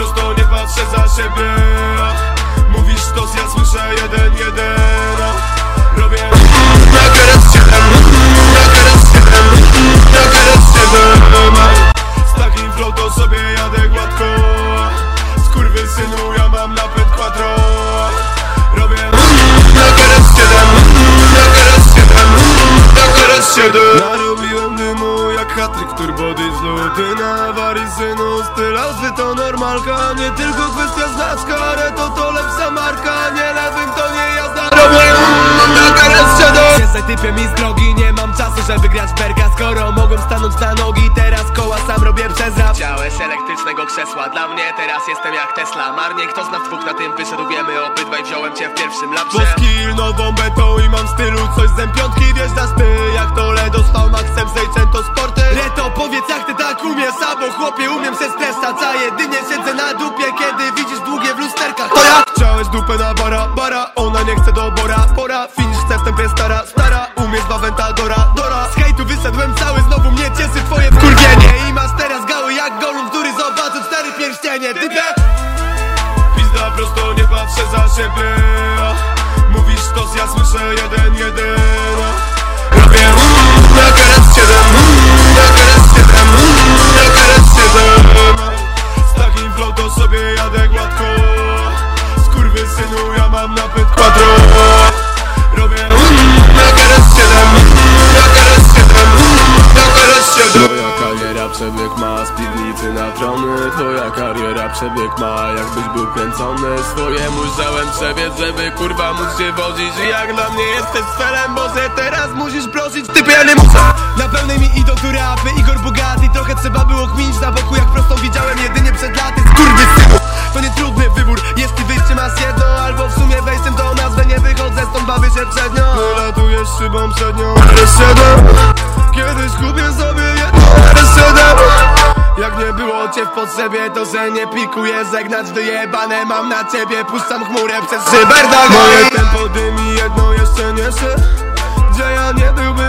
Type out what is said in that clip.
prosto, nie patrzę za siebie. Mówisz to, ja słyszę jeden, jeden. Hatryk turbo dieslu Ty na awarii synu Styl outfit to normalka Nie tylko kwestia znaczka Ale to to lepsza marka Nie lewym to nie jazda. Robię Jesteś typem i z drogi, nie mam czasu, żeby grać berka Skoro mogłem stanąć na nogi, teraz koła sam robię przez rap. Chciałeś elektrycznego krzesła, dla mnie teraz jestem jak Tesla. Marnie, kto z nas dwóch na tym wyszedł, wiemy obydwaj Wziąłem cię w pierwszym lapsie. Bo skill nową betą i mam w stylu coś z M5 Wjeżdżasz ty jak to Ledo z Maxem Zejczęto Sporty albo chłopie umiem se streszczać? A jedynie siedzę na dupie, kiedy widzisz długie w lusterkach. To ja! Chciałeś dupę na bara, bara Ona nie chce do bora, pora Finish chce w tempie stara, stara. Umiesz bawenta, dora, dora. Z hejtu wyszedłem cały, znowu mnie cieszy twoje wkurwienie. I masz teraz gały jak Gollum, który zobaczył cztery pierścienie. Typie! Pizda prosto, nie patrzę za siebie jadę gładko. Skurwy synu, ja mam napęd quattro. Robię na teraz siedem. Na siedem. Na Twoja kariera przebieg ma. Z piwnicy na trony. Twoja kariera przebieg ma. Jakbyś był kręcony. Swojemu żyłem przebiec, żeby kurwa móc się wodzić I jak dla mnie jesteś sfelem, bo teraz musisz prosić. Typy ja nie muszę. Na pełnej mi idą tu rapy, Igor Bugatti Trochę się przed nią Wylatujesz szybą przednią. RS7 Kiedyś kupię sobie jedno. RS7 Jak nie było cię w potrzebie, to że nie pikuję. Zegnać wyjebane mam na ciebie, puszczam chmurę przez szyberdach Moje tempo dymi jedno jeszcze niesie. Gdzie ja nie byłbym,